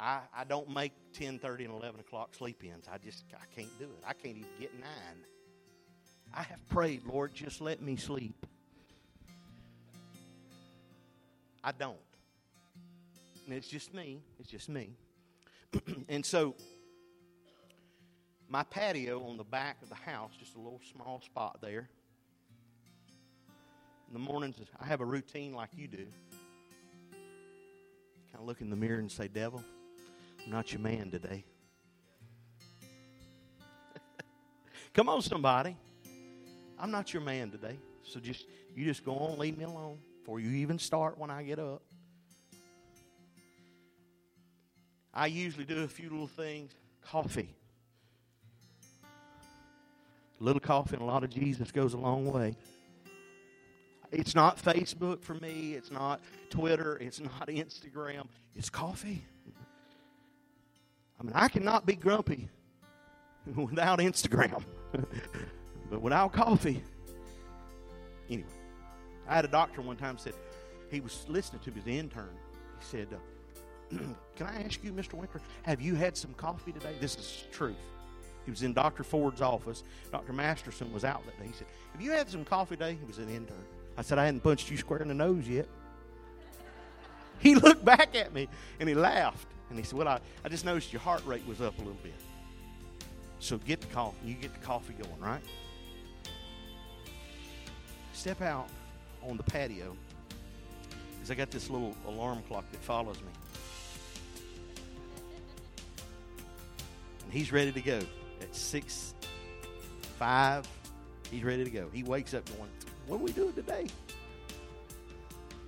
S1: I, I don't make 10, 30, and 11 o'clock sleep ins. I just I can't do it. I can't even get nine. I have prayed, Lord, just let me sleep. I don't. And it's just me. It's just me. and so, my patio on the back of the house, just a little small spot there. In the mornings, I have a routine like you do. Kind of look in the mirror and say, Devil, I'm not your man today. Come on, somebody. I'm not your man today. So just you just go on, leave me alone before you even start when I get up. I usually do a few little things. Coffee. A little coffee and a lot of Jesus goes a long way. It's not Facebook for me. It's not Twitter. It's not Instagram. It's coffee. I mean, I cannot be grumpy without Instagram, but without coffee. Anyway. I had a doctor one time said he was listening to his intern. He said, uh, "Can I ask you, Mr. Winker, have you had some coffee today?" This is truth. He was in Dr. Ford's office. Dr. Masterson was out that day. He said, "Have you had some coffee today?" He was an intern. I said, "I hadn't punched you square in the nose yet." He looked back at me and he laughed and he said, "Well, I, I just noticed your heart rate was up a little bit. So get the coffee. You get the coffee going, right? Step out on the patio because I got this little alarm clock that follows me. And he's ready to go at six, five. He's ready to go. He wakes up going, What are we doing today?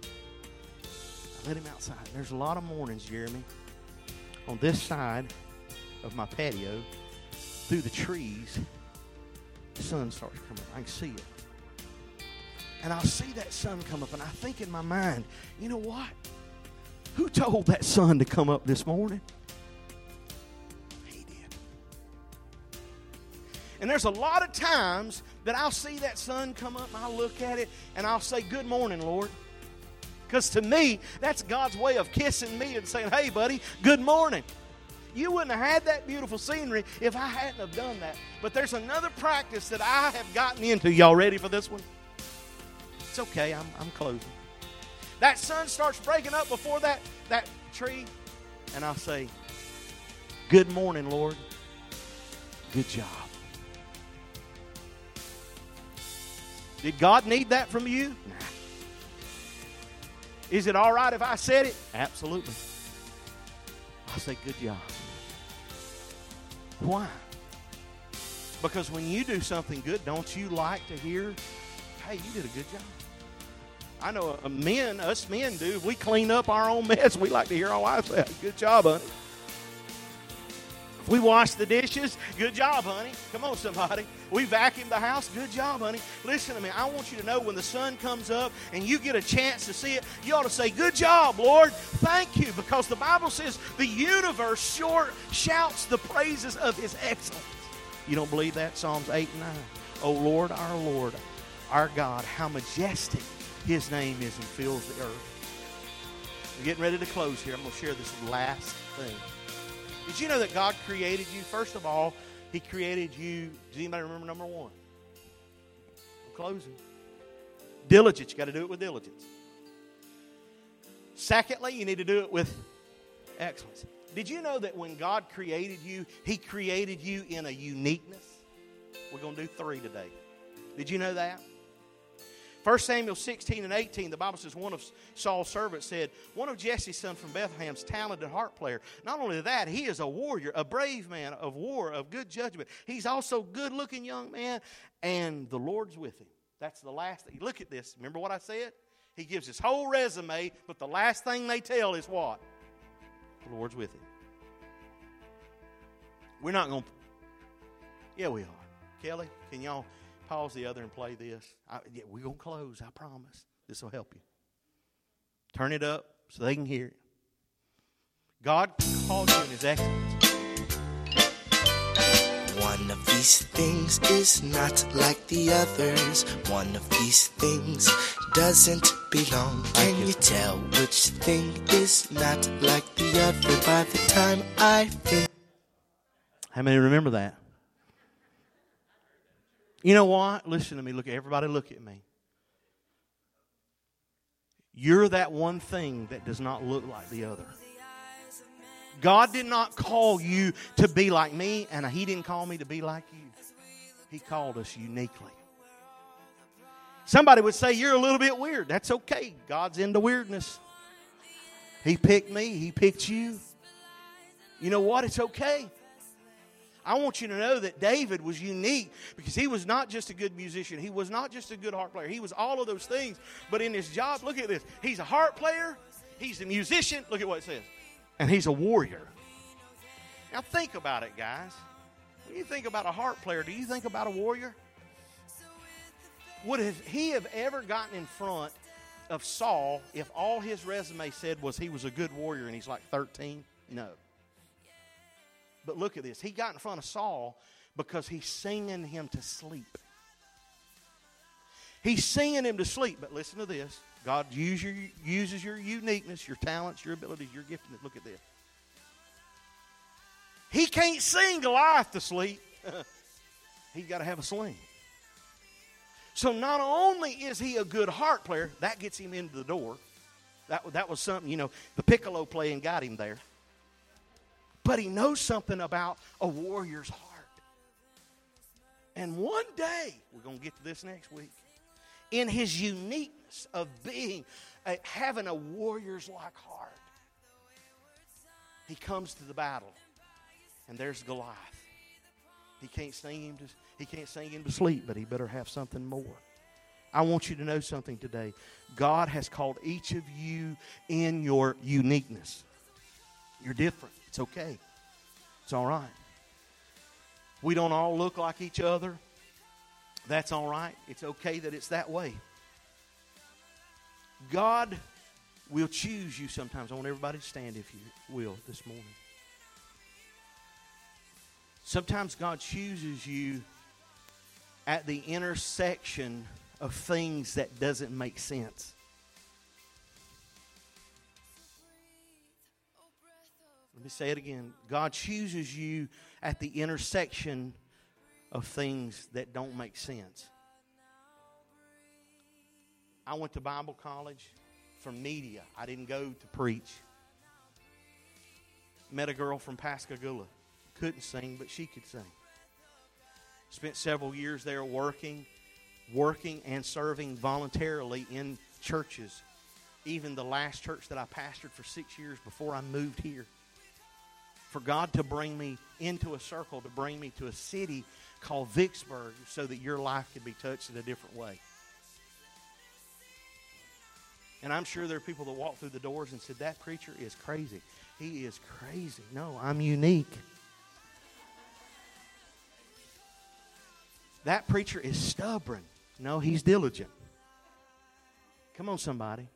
S1: I let him outside. There's a lot of mornings, Jeremy, on this side of my patio, through the trees, the sun starts coming. I can see it and I'll see that sun come up, and I think in my mind, you know what? Who told that sun to come up this morning? He did. And there's a lot of times that I'll see that sun come up, and I'll look at it, and I'll say, Good morning, Lord. Because to me, that's God's way of kissing me and saying, Hey, buddy, good morning. You wouldn't have had that beautiful scenery if I hadn't have done that. But there's another practice that I have gotten into. Y'all ready for this one? It's okay, I'm, I'm closing. That sun starts breaking up before that, that tree, and I'll say, Good morning, Lord. Good job. Did God need that from you? Nah. Is it all right if I said it? Absolutely. I say, Good job. Why? Because when you do something good, don't you like to hear, hey, you did a good job? I know uh, men, us men do. We clean up our own mess, we like to hear our wives say, Good job, honey. We wash the dishes, good job, honey. Come on, somebody. We vacuum the house, good job, honey. Listen to me. I want you to know when the sun comes up and you get a chance to see it, you ought to say, Good job, Lord. Thank you. Because the Bible says the universe short shouts the praises of his excellence. You don't believe that? Psalms 8 and 9. Oh Lord, our Lord, our God, how majestic his name is and fills the earth. We're getting ready to close here. I'm going to share this last thing. Did you know that God created you? First of all, He created you. Does anybody remember number one? I'm closing. Diligence. You got to do it with diligence. Secondly, you need to do it with excellence. Did you know that when God created you, He created you in a uniqueness? We're going to do three today. Did you know that? 1 Samuel 16 and 18, the Bible says one of Saul's servants said, One of Jesse's sons from Bethlehem's talented harp player. Not only that, he is a warrior, a brave man of war, of good judgment. He's also good looking young man, and the Lord's with him. That's the last thing. Look at this. Remember what I said? He gives his whole resume, but the last thing they tell is what? The Lord's with him. We're not going to. Yeah, we are. Kelly, can y'all pause the other and play this? I, yeah, we're going to close, I promise. This will help you. Turn it up so they can hear it. God called you in His excellence.
S2: One of these things is not like the others. One of these things doesn't belong. Can you tell which thing is not like the other by the time I think?
S1: How many remember that? You know what? Listen to me. Look, everybody, look at me. You're that one thing that does not look like the other. God did not call you to be like me, and He didn't call me to be like you. He called us uniquely. Somebody would say, You're a little bit weird. That's okay. God's into weirdness. He picked me, He picked you. You know what? It's okay. I want you to know that David was unique because he was not just a good musician. He was not just a good harp player. He was all of those things. But in his job, look at this. He's a harp player. He's a musician. Look at what it says. And he's a warrior. Now think about it, guys. When you think about a harp player, do you think about a warrior? Would he have ever gotten in front of Saul if all his resume said was he was a good warrior and he's like 13? No. But look at this. He got in front of Saul because he's singing him to sleep. He's singing him to sleep. But listen to this God use your, uses your uniqueness, your talents, your abilities, your giftedness. Look at this. He can't sing Goliath to sleep. He's got to have a sling. So not only is he a good harp player, that gets him into the door. That, that was something, you know, the piccolo playing got him there but he knows something about a warrior's heart. And one day, we're going to get to this next week, in his uniqueness of being, having a warrior's like heart, he comes to the battle, and there's Goliath. He can't sing him to, he can't sing him to sleep, but he better have something more. I want you to know something today. God has called each of you in your uniqueness. You're different. It's okay. It's all right. We don't all look like each other. That's all right. It's okay that it's that way. God will choose you sometimes. I want everybody to stand if you will this morning. Sometimes God chooses you at the intersection of things that doesn't make sense. Let me say it again. God chooses you at the intersection of things that don't make sense. I went to Bible college for media. I didn't go to preach. Met a girl from Pascagoula. Couldn't sing, but she could sing. Spent several years there working, working and serving voluntarily in churches. Even the last church that I pastored for six years before I moved here for God to bring me into a circle, to bring me to a city called Vicksburg so that your life could be touched in a different way. And I'm sure there are people that walk through the doors and said, That preacher is crazy. He is crazy. No, I'm unique. That preacher is stubborn. No, he's diligent. Come on, somebody.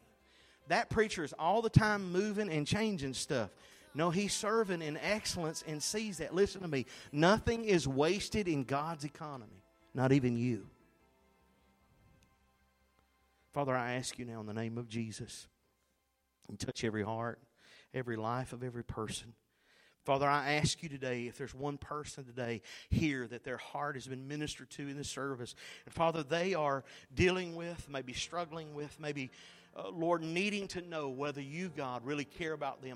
S1: That preacher is all the time moving and changing stuff. No, he's serving in excellence and sees that. Listen to me. Nothing is wasted in God's economy, not even you. Father, I ask you now in the name of Jesus and touch every heart, every life of every person. Father, I ask you today if there's one person today here that their heart has been ministered to in this service, and Father, they are dealing with, maybe struggling with, maybe, uh, Lord, needing to know whether you, God, really care about them.